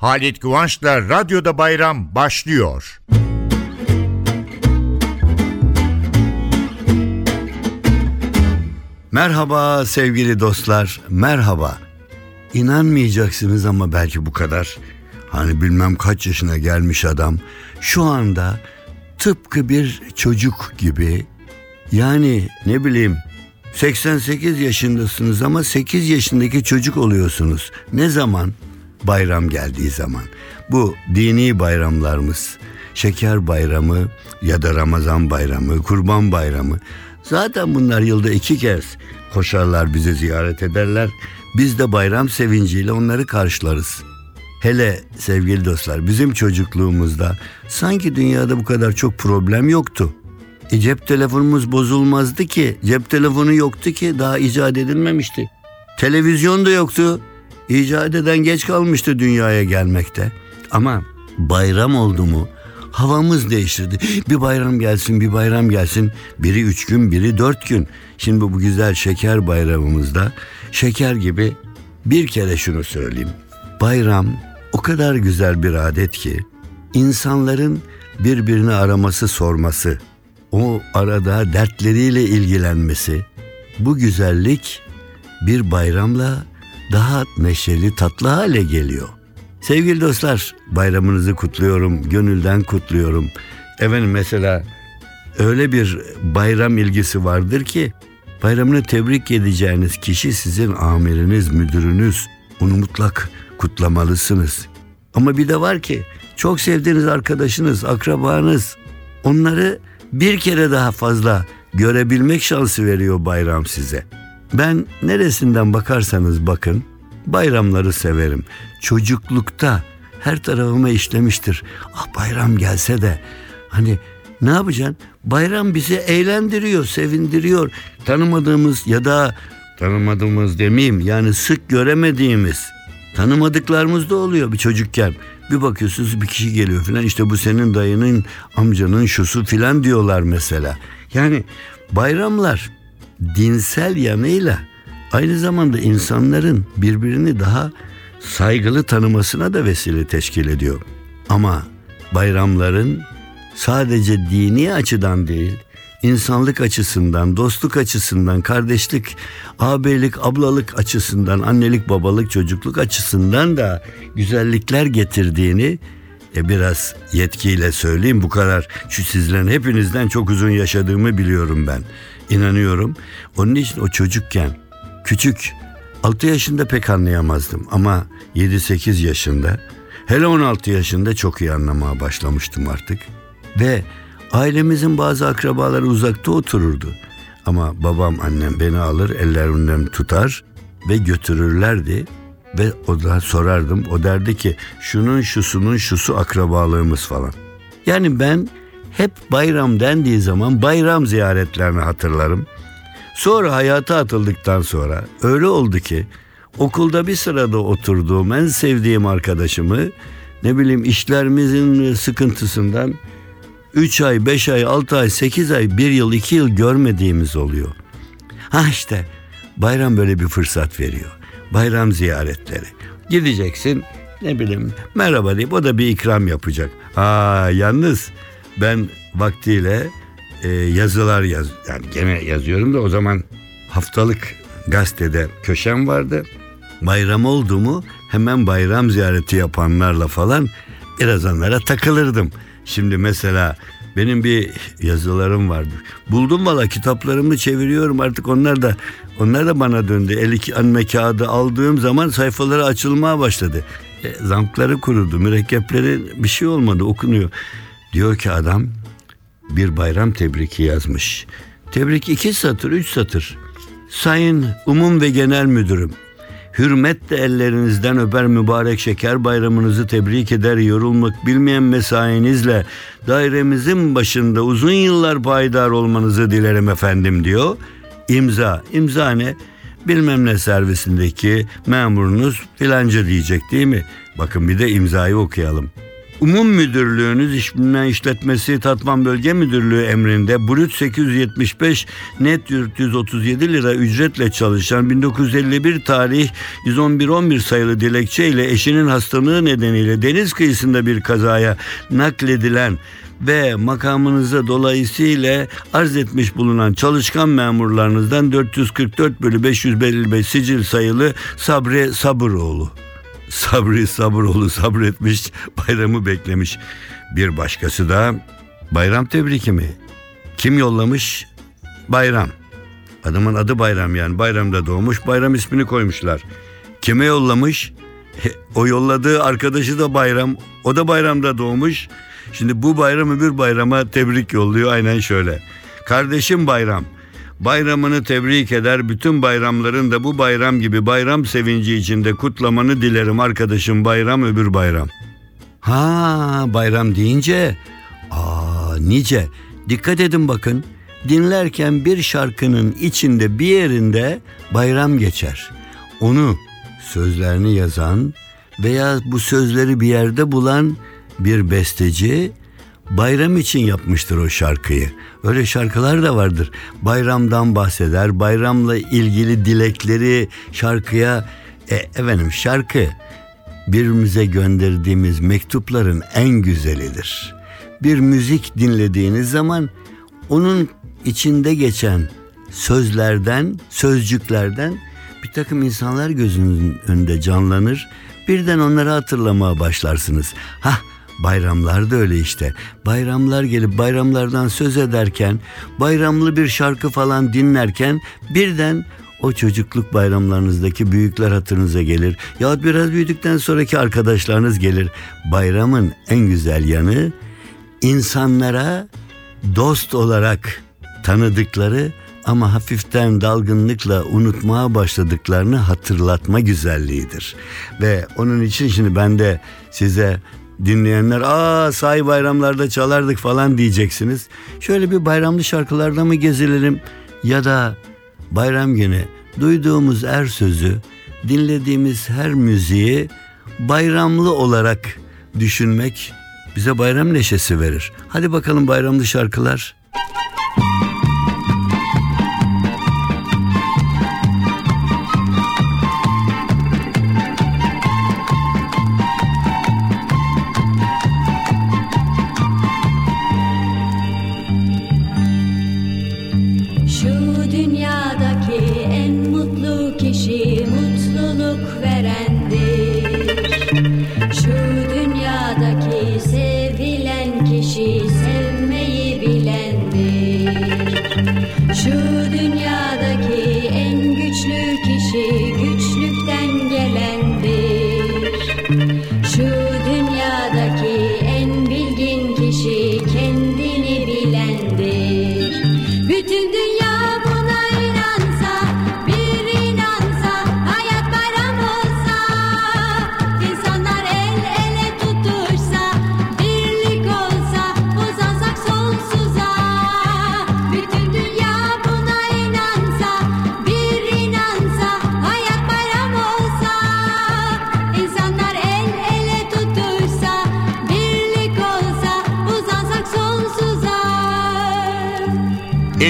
Halit Kıvanç'la Radyoda Bayram başlıyor. Merhaba sevgili dostlar, merhaba. İnanmayacaksınız ama belki bu kadar. Hani bilmem kaç yaşına gelmiş adam şu anda tıpkı bir çocuk gibi yani ne bileyim 88 yaşındasınız ama 8 yaşındaki çocuk oluyorsunuz. Ne zaman? Bayram geldiği zaman. Bu dini bayramlarımız, şeker bayramı ya da Ramazan bayramı, kurban bayramı. Zaten bunlar yılda iki kez koşarlar bizi ziyaret ederler. Biz de bayram sevinciyle onları karşılarız. Hele sevgili dostlar bizim çocukluğumuzda sanki dünyada bu kadar çok problem yoktu. E cep telefonumuz bozulmazdı ki. Cep telefonu yoktu ki daha icat edilmemişti. Televizyon da yoktu. İcat eden geç kalmıştı dünyaya gelmekte. Ama bayram oldu mu havamız değiştirdi. Bir bayram gelsin bir bayram gelsin. Biri üç gün biri dört gün. Şimdi bu güzel şeker bayramımızda şeker gibi bir kere şunu söyleyeyim. Bayram o kadar güzel bir adet ki insanların birbirini araması sorması o arada dertleriyle ilgilenmesi, bu güzellik bir bayramla daha neşeli, tatlı hale geliyor. Sevgili dostlar, bayramınızı kutluyorum, gönülden kutluyorum. Efendim mesela öyle bir bayram ilgisi vardır ki bayramını tebrik edeceğiniz kişi sizin amiriniz, müdürünüz. Onu mutlak kutlamalısınız. Ama bir de var ki çok sevdiğiniz arkadaşınız, akrabanız onları bir kere daha fazla görebilmek şansı veriyor bayram size. Ben neresinden bakarsanız bakın bayramları severim. Çocuklukta her tarafıma işlemiştir. Ah bayram gelse de hani ne yapacaksın? Bayram bizi eğlendiriyor, sevindiriyor. Tanımadığımız ya da tanımadığımız demeyeyim yani sık göremediğimiz tanımadıklarımız da oluyor bir çocukken. Bir bakıyorsunuz bir kişi geliyor filan işte bu senin dayının amcanın şusu filan diyorlar mesela. Yani bayramlar dinsel yanıyla aynı zamanda insanların birbirini daha saygılı tanımasına da vesile teşkil ediyor. Ama bayramların sadece dini açıdan değil, insanlık açısından, dostluk açısından, kardeşlik, ağabeylik, ablalık açısından, annelik, babalık, çocukluk açısından da güzellikler getirdiğini e biraz yetkiyle söyleyeyim bu kadar. Şu sizlerin hepinizden çok uzun yaşadığımı biliyorum ben. İnanıyorum. Onun için o çocukken küçük 6 yaşında pek anlayamazdım ama 7-8 yaşında hele 16 yaşında çok iyi anlamaya başlamıştım artık. Ve ailemizin bazı akrabaları uzakta otururdu. Ama babam annem beni alır ellerinden tutar ve götürürlerdi. Ve o da sorardım. O derdi ki şunun şusunun şusu akrabalığımız falan. Yani ben hep bayram dendiği zaman bayram ziyaretlerini hatırlarım. Sonra hayata atıldıktan sonra öyle oldu ki okulda bir sırada oturduğum en sevdiğim arkadaşımı ne bileyim işlerimizin sıkıntısından 3 ay, 5 ay, 6 ay, 8 ay, 1 yıl, 2 yıl görmediğimiz oluyor. Ha işte bayram böyle bir fırsat veriyor. Bayram ziyaretleri. Gideceksin ne bileyim merhaba deyip o da bir ikram yapacak. Aa yalnız ben vaktiyle e, yazılar yaz yani gene yazıyorum da o zaman haftalık gazetede köşem vardı. Bayram oldu mu hemen bayram ziyareti yapanlarla falan biraz onlara takılırdım. Şimdi mesela benim bir yazılarım vardı. Buldum valla kitaplarımı çeviriyorum artık onlar da onlar da bana döndü. El iki anme kağıdı aldığım zaman sayfaları açılmaya başladı. E, zampları kurudu, mürekkepleri bir şey olmadı okunuyor. Diyor ki adam bir bayram tebriki yazmış. Tebrik iki satır, üç satır. Sayın Umum ve Genel Müdürüm, hürmetle ellerinizden öper mübarek şeker bayramınızı tebrik eder yorulmak bilmeyen mesainizle dairemizin başında uzun yıllar payidar olmanızı dilerim efendim diyor. İmza, imza ne? Bilmem ne servisindeki memurunuz filanca diyecek değil mi? Bakın bir de imzayı okuyalım. Umum Müdürlüğünüz İş Bilmem İşletmesi Tatvan Bölge Müdürlüğü emrinde brüt 875 net 437 lira ücretle çalışan 1951 tarih 111-11 sayılı dilekçe ile eşinin hastalığı nedeniyle deniz kıyısında bir kazaya nakledilen ve makamınıza dolayısıyla arz etmiş bulunan çalışkan memurlarınızdan 444 bölü 555 sicil sayılı Sabri Sabıroğlu. Sabri Sabıroğlu sabretmiş, bayramı beklemiş. Bir başkası da bayram tebriki mi? Kim yollamış? Bayram. Adamın adı Bayram yani bayramda doğmuş bayram ismini koymuşlar. Kime yollamış? O yolladığı arkadaşı da bayram. O da bayramda doğmuş. Şimdi bu bayram öbür bayrama tebrik yolluyor aynen şöyle. Kardeşim bayram. Bayramını tebrik eder bütün bayramların da bu bayram gibi bayram sevinci içinde kutlamanı dilerim arkadaşım bayram öbür bayram. Ha bayram deyince aa nice dikkat edin bakın dinlerken bir şarkının içinde bir yerinde bayram geçer. Onu sözlerini yazan veya bu sözleri bir yerde bulan bir besteci bayram için yapmıştır o şarkıyı. Öyle şarkılar da vardır. Bayramdan bahseder, bayramla ilgili dilekleri şarkıya e, efendim şarkı birbirimize gönderdiğimiz mektupların en güzelidir. Bir müzik dinlediğiniz zaman onun içinde geçen sözlerden, sözcüklerden bir takım insanlar gözünüzün önünde canlanır. Birden onları hatırlamaya başlarsınız. Hah Bayramlar da öyle işte. Bayramlar gelip bayramlardan söz ederken, bayramlı bir şarkı falan dinlerken birden o çocukluk bayramlarınızdaki büyükler hatırınıza gelir. Yahut biraz büyüdükten sonraki arkadaşlarınız gelir. Bayramın en güzel yanı insanlara dost olarak tanıdıkları ama hafiften dalgınlıkla unutmaya başladıklarını hatırlatma güzelliğidir. Ve onun için şimdi ben de size dinleyenler aa say bayramlarda çalardık falan diyeceksiniz. Şöyle bir bayramlı şarkılarda mı gezilelim ya da bayram günü duyduğumuz er sözü, dinlediğimiz her müziği bayramlı olarak düşünmek bize bayram neşesi verir. Hadi bakalım bayramlı şarkılar.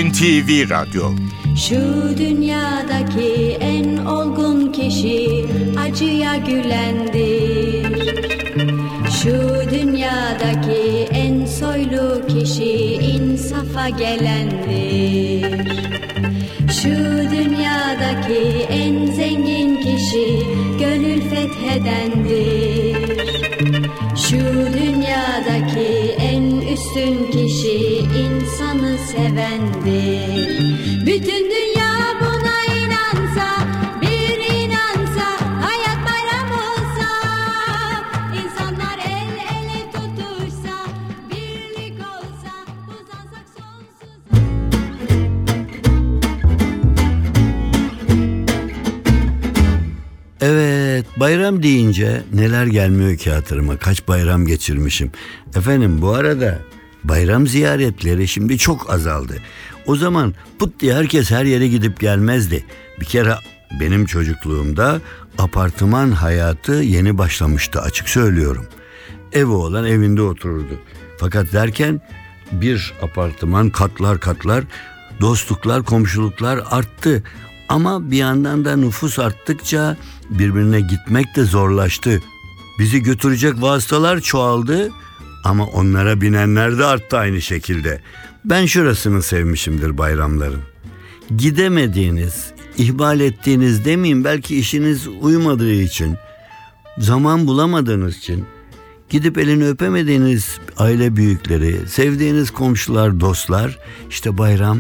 NTV Radyo Şu dünyadaki en olgun kişi acıya gülendir. Şu dünyadaki en soylu kişi insafa gelendir. Şu dünyadaki en zengin kişi gönül fethedendir. Sevendir. Bütün dünya buna inansa, bir inansa, hayat bayram olsa, insanlar el ele tutuşsa, birlik olsa, uzansak sonsuza. Evet bayram deyince neler gelmiyor ki hatırıma kaç bayram geçirmişim. Efendim bu arada bayram ziyaretleri şimdi çok azaldı. O zaman put diye herkes her yere gidip gelmezdi. Bir kere benim çocukluğumda apartman hayatı yeni başlamıştı açık söylüyorum. evi olan evinde otururdu. Fakat derken bir apartman katlar katlar dostluklar komşuluklar arttı. Ama bir yandan da nüfus arttıkça birbirine gitmek de zorlaştı. Bizi götürecek vasıtalar çoğaldı ama onlara binenler de arttı aynı şekilde. Ben şurasını sevmişimdir bayramların. Gidemediğiniz, ihbal ettiğiniz demeyeyim belki işiniz uymadığı için, zaman bulamadığınız için gidip elini öpemediğiniz aile büyükleri, sevdiğiniz komşular, dostlar işte bayram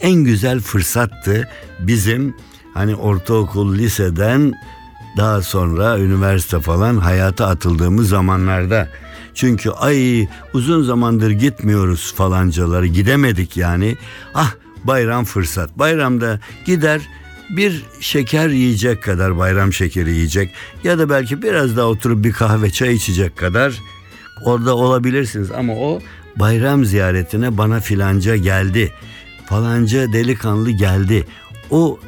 en güzel fırsattı bizim hani ortaokul, liseden daha sonra üniversite falan hayata atıldığımız zamanlarda. Çünkü ay uzun zamandır gitmiyoruz falancaları gidemedik yani. Ah bayram fırsat. Bayramda gider bir şeker yiyecek kadar bayram şekeri yiyecek ya da belki biraz daha oturup bir kahve çay içecek kadar orada olabilirsiniz ama o bayram ziyaretine bana filanca geldi. Falanca delikanlı geldi. O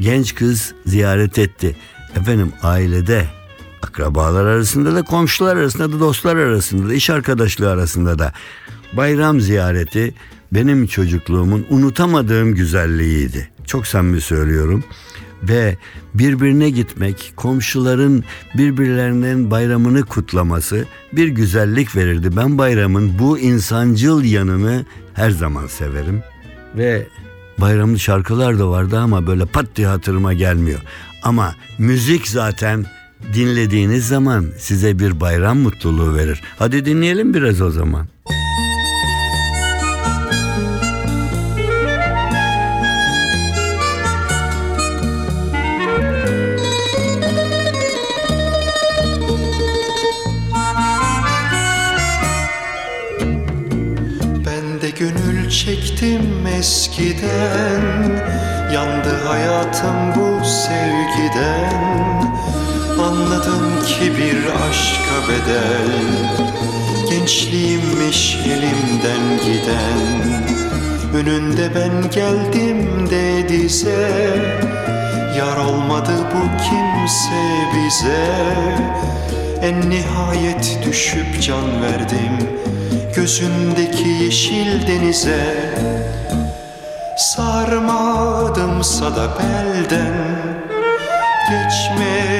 genç kız ziyaret etti. Efendim ailede akrabalar arasında da komşular arasında da dostlar arasında da iş arkadaşlığı arasında da bayram ziyareti benim çocukluğumun unutamadığım güzelliğiydi. Çok samimi söylüyorum. Ve birbirine gitmek, komşuların birbirlerinin bayramını kutlaması bir güzellik verirdi. Ben bayramın bu insancıl yanını her zaman severim. Ve bayramlı şarkılar da vardı ama böyle pat diye hatırıma gelmiyor. Ama müzik zaten dinlediğiniz zaman size bir bayram mutluluğu verir. Hadi dinleyelim biraz o zaman. Çektim eskiden Yandı hayatım bu sevgiden Anladım ki bir aşka bedel. Gençliğimmiş elimden giden. Önünde ben geldim de dize Yar olmadı bu kimse bize. En nihayet düşüp can verdim Gözündeki yeşil denize. Sarmadımsa da belden Geçmedim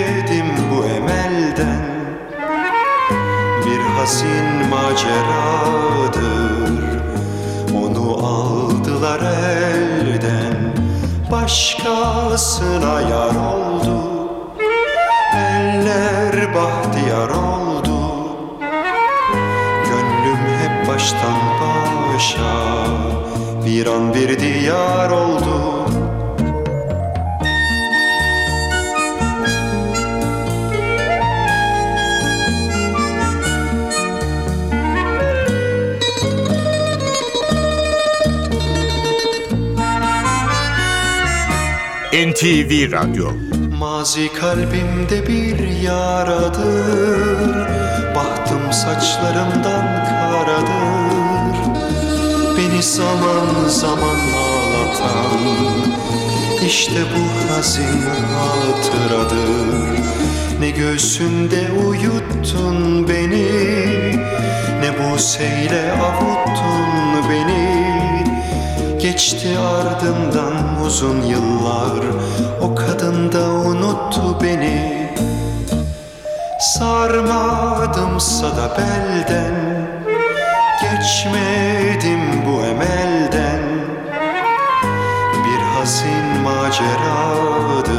Bir hazin maceradır. Onu aldılar elden Başkasına yar oldu. Eller bahtiyar oldu. Gönlüm hep baştan başa Bir an bir diyar oldu NTV Radyo. Mazi kalbimde bir yaradır. Bahtım saçlarımdan karadır. Beni zaman zaman ağlatan İşte bu hazin hatıradır. Ne göğsünde uyuttun beni Ne bu seyle avuttun beni Geçti ardından uzun yıllar. O kadın da unuttu beni. Sarmadımsa da belden Geçmedim bu emelden. Bir hazin maceradır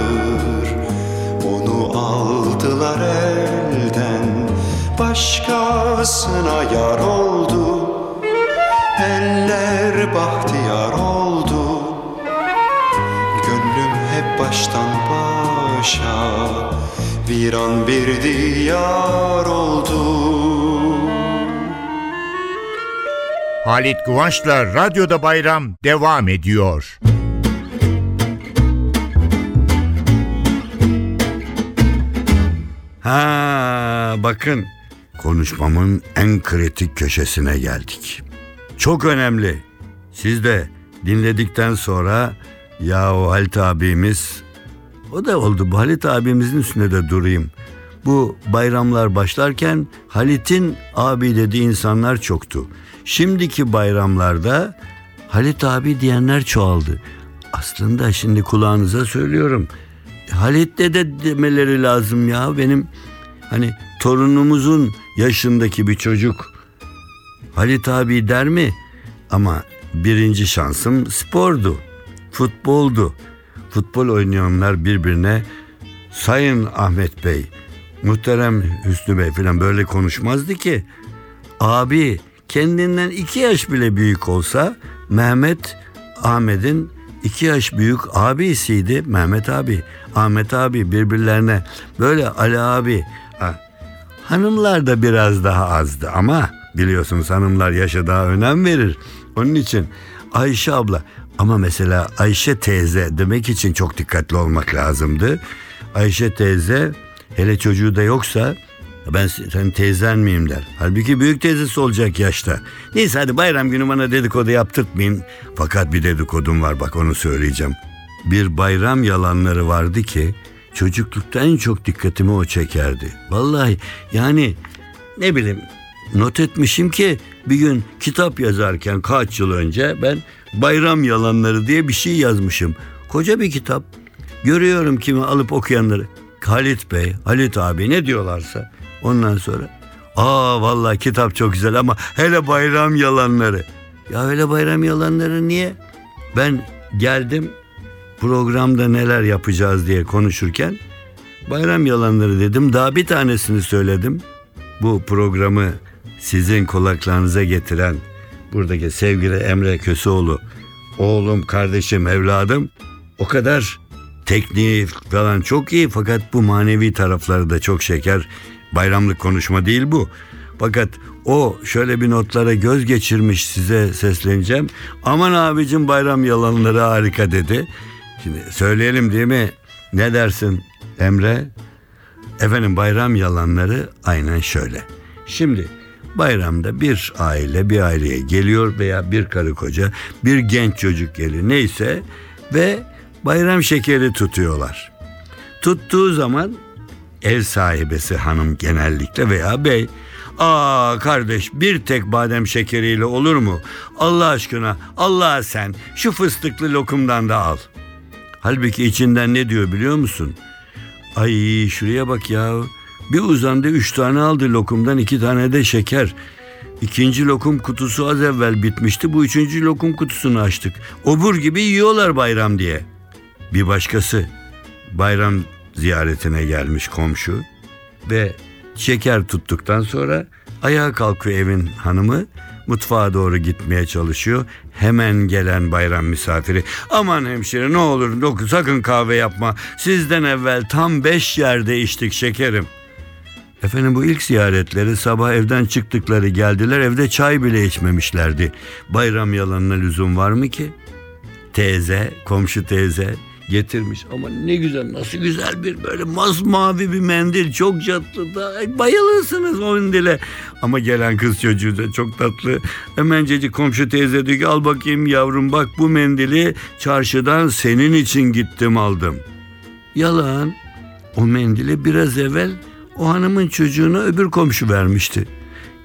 Onu aldılar elden. Başkasına yar oldu Eller bahtiyar oldu Gönlüm hep baştan başa Bir an bir diyar oldu Halit Kıvanç'la Radyoda Bayram devam ediyor. Ha bakın konuşmamın en kritik köşesine geldik. Çok önemli. Siz de dinledikten sonra ya o Halit abimiz o da oldu bu Halit abimizin üstünde de durayım. bu bayramlar başlarken Halit'in abi dediği insanlar çoktu. Şimdiki bayramlarda Halit abi diyenler çoğaldı. Aslında şimdi kulağınıza söylüyorum. Halit dede demeleri lazım ya. Benim hani torunumuzun yaşındaki bir çocuk Halit abi der mi? Ama birinci şansım spordu. Futboldu. Futbol oynayanlar birbirine Sayın Ahmet Bey, muhterem Hüsnü Bey falan böyle konuşmazdı ki. Abi kendinden iki yaş bile büyük olsa Mehmet Ahmet'in iki yaş büyük abisiydi Mehmet abi. Ahmet abi birbirlerine böyle Ali abi. Ha, Hanımlar da biraz daha azdı ama biliyorsunuz hanımlar yaşa daha önem verir. Onun için Ayşe abla ama mesela Ayşe teyze demek için çok dikkatli olmak lazımdı. Ayşe teyze hele çocuğu da yoksa ben sen teyzen miyim der. Halbuki büyük teyzesi olacak yaşta. Neyse hadi bayram günü bana dedikodu yaptırtmayın. Fakat bir dedikodum var bak onu söyleyeceğim. Bir bayram yalanları vardı ki çocuklukta en çok dikkatimi o çekerdi. Vallahi yani ne bileyim not etmişim ki bir gün kitap yazarken kaç yıl önce ben bayram yalanları diye bir şey yazmışım. Koca bir kitap. Görüyorum kimi alıp okuyanları. Halit Bey, Halit abi ne diyorlarsa. Ondan sonra aa vallahi kitap çok güzel ama hele bayram yalanları. Ya hele bayram yalanları niye? Ben geldim programda neler yapacağız diye konuşurken bayram yalanları dedim. Daha bir tanesini söyledim. Bu programı sizin kulaklarınıza getiren buradaki sevgili Emre Köseoğlu oğlum, kardeşim, evladım o kadar tekniği falan çok iyi fakat bu manevi tarafları da çok şeker. Bayramlık konuşma değil bu. Fakat o şöyle bir notlara göz geçirmiş size sesleneceğim. Aman abicim bayram yalanları harika dedi. Şimdi söyleyelim değil mi? Ne dersin Emre? Efendim bayram yalanları aynen şöyle. Şimdi bayramda bir aile bir aileye geliyor veya bir karı koca bir genç çocuk geliyor neyse ve bayram şekeri tutuyorlar. Tuttuğu zaman ev sahibesi hanım genellikle veya bey Aa kardeş bir tek badem şekeriyle olur mu? Allah aşkına Allah sen şu fıstıklı lokumdan da al. Halbuki içinden ne diyor biliyor musun? Ay şuraya bak ya. Bir uzandı üç tane aldı lokumdan iki tane de şeker. İkinci lokum kutusu az evvel bitmişti. Bu üçüncü lokum kutusunu açtık. Obur gibi yiyorlar bayram diye. Bir başkası bayram ziyaretine gelmiş komşu ve şeker tuttuktan sonra ayağa kalkıyor evin hanımı mutfağa doğru gitmeye çalışıyor. Hemen gelen bayram misafiri aman hemşire ne olur doku sakın kahve yapma sizden evvel tam beş yerde içtik şekerim. Efendim bu ilk ziyaretleri sabah evden çıktıkları geldiler evde çay bile içmemişlerdi. Bayram yalanına lüzum var mı ki? Teyze, komşu teyze getirmiş. Ama ne güzel nasıl güzel bir böyle masmavi bir mendil çok tatlı da. Ay, bayılırsınız o mendile. Ama gelen kız çocuğu da çok tatlı. Hemencecik komşu teyze diyor ki al bakayım yavrum bak bu mendili çarşıdan senin için gittim aldım. Yalan. O mendili biraz evvel o hanımın çocuğuna öbür komşu vermişti.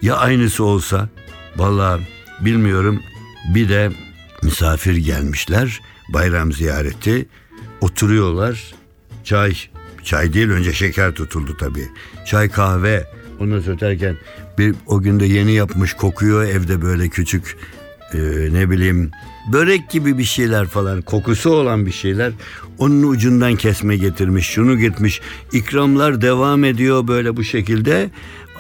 Ya aynısı olsa? Vallahi bilmiyorum. Bir de misafir gelmişler bayram ziyareti. Oturuyorlar. Çay çay değil önce şeker tutuldu tabii. Çay kahve. Onu söterken bir o günde yeni yapmış kokuyor evde böyle küçük e, ne bileyim börek gibi bir şeyler falan kokusu olan bir şeyler onun ucundan kesme getirmiş şunu gitmiş ikramlar devam ediyor böyle bu şekilde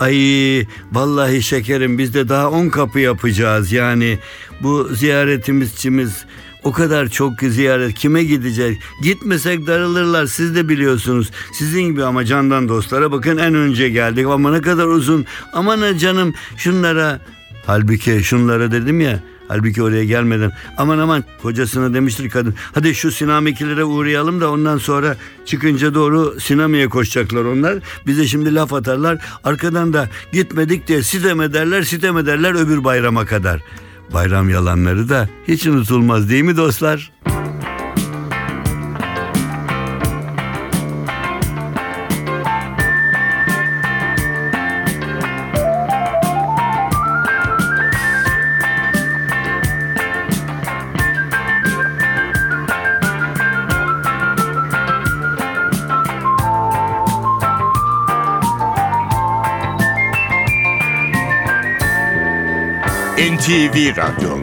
Ay vallahi şekerim biz de daha on kapı yapacağız yani bu ziyaretimizçimiz o kadar çok ziyaret kime gidecek? Gitmesek darılırlar siz de biliyorsunuz. Sizin gibi ama candan dostlara bakın en önce geldik ama ne kadar uzun. Aman canım şunlara. Halbuki şunlara dedim ya. Halbuki oraya gelmeden aman aman kocasına demiştir kadın. Hadi şu sinamikilere uğrayalım da ondan sonra çıkınca doğru sinamaya koşacaklar onlar. Bize şimdi laf atarlar. Arkadan da gitmedik diye sitem ederler sitem ederler öbür bayrama kadar. Bayram yalanları da hiç unutulmaz değil mi dostlar? NTV Radyo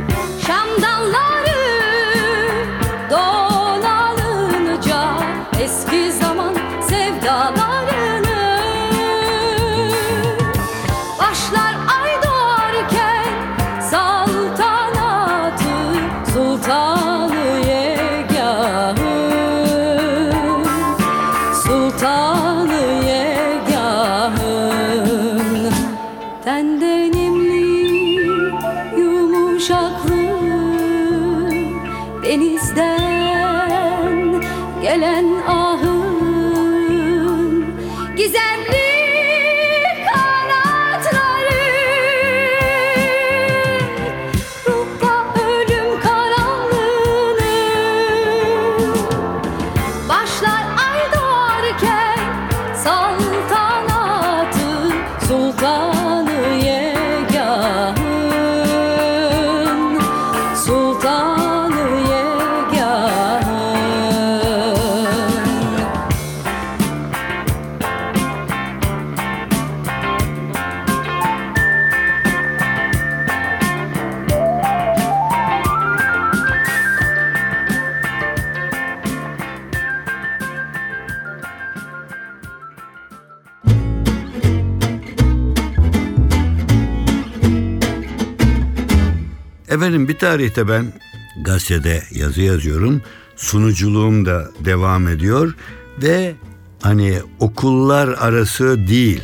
Efendim bir tarihte ben gazetede yazı yazıyorum. Sunuculuğum da devam ediyor ve hani okullar arası değil.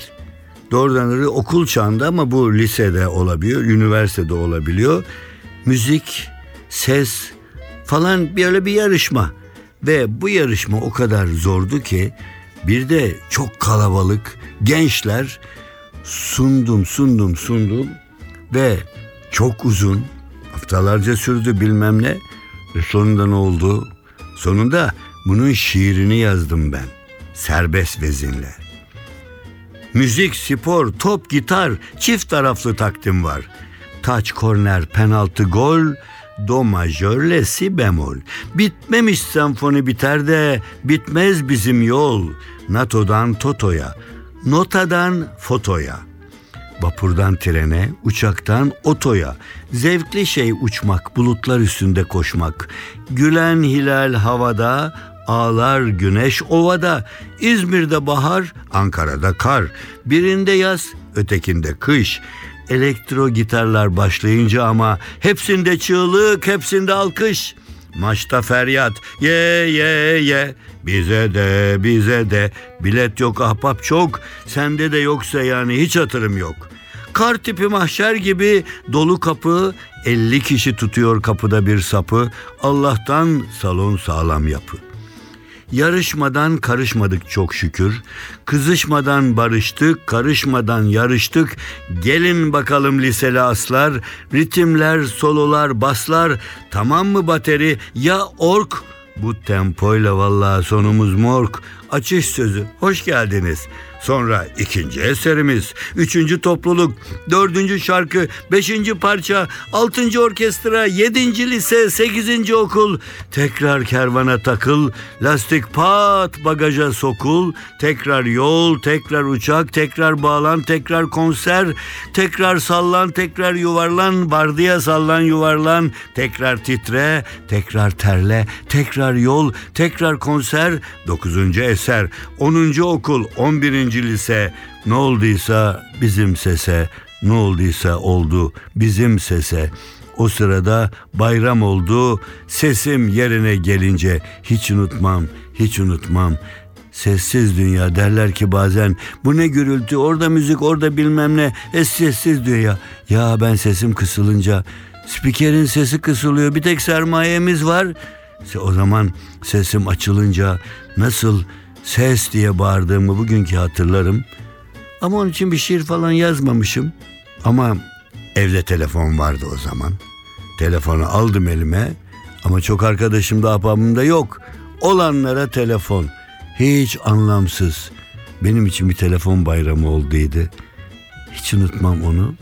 Doğrudan doğruya okul çağında ama bu lisede olabiliyor, üniversitede olabiliyor. Müzik, ses falan böyle bir yarışma. Ve bu yarışma o kadar zordu ki bir de çok kalabalık gençler sundum sundum sundum ve çok uzun haftalarca sürdü bilmem ne ve sonunda ne oldu? Sonunda bunun şiirini yazdım ben serbest vezinle. Müzik, spor, top, gitar, çift taraflı takdim var. Taç, korner, penaltı, gol, do majörle si bemol. Bitmemiş senfoni biter de bitmez bizim yol. NATO'dan Toto'ya, notadan fotoya. Vapurdan trene, uçaktan otoya. Zevkli şey uçmak, bulutlar üstünde koşmak. Gülen hilal havada, ağlar güneş ovada. İzmir'de bahar, Ankara'da kar. Birinde yaz, ötekinde kış. Elektro gitarlar başlayınca ama hepsinde çığlık, hepsinde alkış. Maçta feryat ye ye ye bize de bize de bilet yok ahbap çok sende de yoksa yani hiç hatırım yok. Kar tipi mahşer gibi dolu kapı 50 kişi tutuyor kapıda bir sapı Allah'tan salon sağlam yapı. Yarışmadan karışmadık çok şükür. Kızışmadan barıştık, karışmadan yarıştık. Gelin bakalım liseli aslar, ritimler, sololar, baslar. Tamam mı bateri? Ya ork? Bu tempoyla vallahi sonumuz morg. Açış sözü. Hoş geldiniz. Sonra ikinci eserimiz, üçüncü topluluk, dördüncü şarkı, beşinci parça, altıncı orkestra, yedinci lise, sekizinci okul. Tekrar kervana takıl, lastik pat bagaja sokul, tekrar yol, tekrar uçak, tekrar bağlan, tekrar konser, tekrar sallan, tekrar yuvarlan, bardiya sallan yuvarlan, tekrar titre, tekrar terle, tekrar yol, tekrar konser, dokuzuncu eser, onuncu okul, on birinci lise, ne olduysa bizim sese, ne olduysa oldu bizim sese. O sırada bayram oldu, sesim yerine gelince hiç unutmam, hiç unutmam. Sessiz dünya derler ki bazen bu ne gürültü orada müzik orada bilmem ne e sessiz dünya. Ya ben sesim kısılınca spikerin sesi kısılıyor bir tek sermayemiz var. O zaman sesim açılınca nasıl ses diye bağırdığımı bugünkü hatırlarım. Ama onun için bir şiir falan yazmamışım. Ama evde telefon vardı o zaman. Telefonu aldım elime ama çok arkadaşım da ahbabım da yok. Olanlara telefon. Hiç anlamsız. Benim için bir telefon bayramı olduydu. Hiç unutmam onu.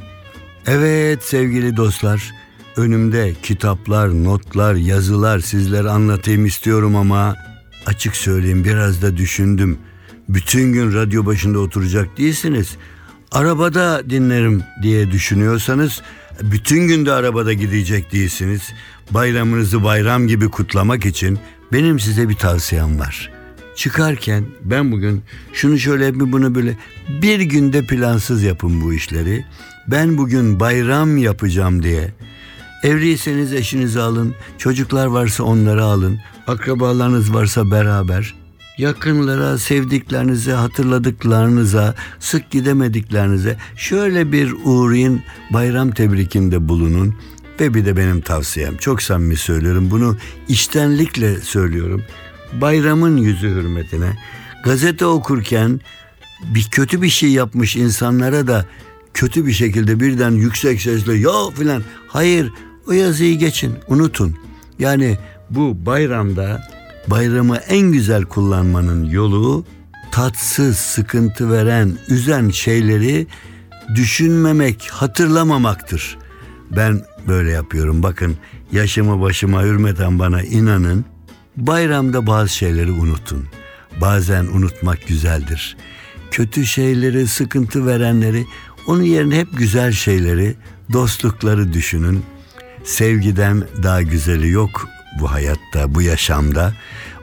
Evet sevgili dostlar. Önümde kitaplar, notlar, yazılar sizlere anlatayım istiyorum ama açık söyleyeyim biraz da düşündüm. Bütün gün radyo başında oturacak değilsiniz. arabada dinlerim diye düşünüyorsanız bütün günde arabada gidecek değilsiniz. Bayramınızı bayram gibi kutlamak için benim size bir tavsiyem var. Çıkarken ben bugün şunu şöyle bir bunu böyle bir günde plansız yapın bu işleri. Ben bugün bayram yapacağım diye Evliyseniz eşinizi alın, çocuklar varsa onları alın, akrabalarınız varsa beraber. Yakınlara, sevdiklerinize, hatırladıklarınıza, sık gidemediklerinize şöyle bir uğrayın, bayram tebrikinde bulunun. Ve bir de benim tavsiyem, çok samimi söylüyorum, bunu iştenlikle söylüyorum. Bayramın yüzü hürmetine gazete okurken bir kötü bir şey yapmış insanlara da kötü bir şekilde birden yüksek sesle ya filan hayır o yazıyı geçin unutun. Yani bu bayramda bayramı en güzel kullanmanın yolu tatsız, sıkıntı veren, üzen şeyleri düşünmemek, hatırlamamaktır. Ben böyle yapıyorum. Bakın yaşımı başıma hürmeten bana inanın. Bayramda bazı şeyleri unutun. Bazen unutmak güzeldir. Kötü şeyleri, sıkıntı verenleri, onun yerine hep güzel şeyleri, dostlukları düşünün. Sevgiden daha güzeli yok bu hayatta, bu yaşamda.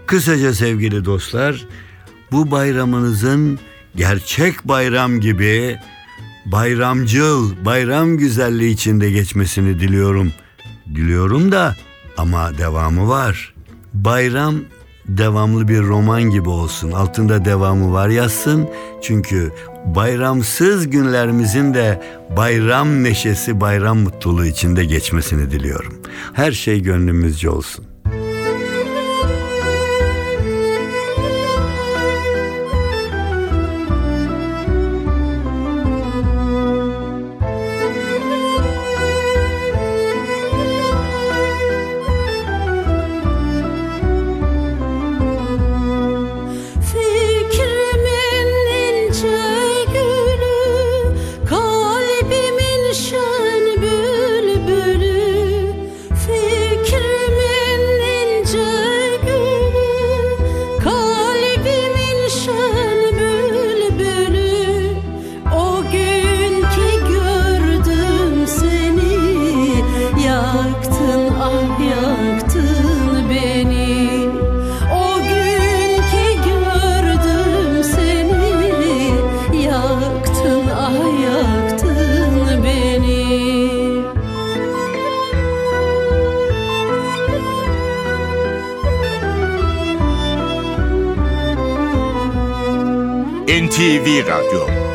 Kısaca sevgili dostlar, bu bayramınızın gerçek bayram gibi bayramcıl, bayram güzelliği içinde geçmesini diliyorum. Diliyorum da ama devamı var. Bayram devamlı bir roman gibi olsun. Altında devamı var yazsın. Çünkü bayramsız günlerimizin de bayram neşesi, bayram mutluluğu içinde geçmesini diliyorum. Her şey gönlümüzce olsun. NTV Radyo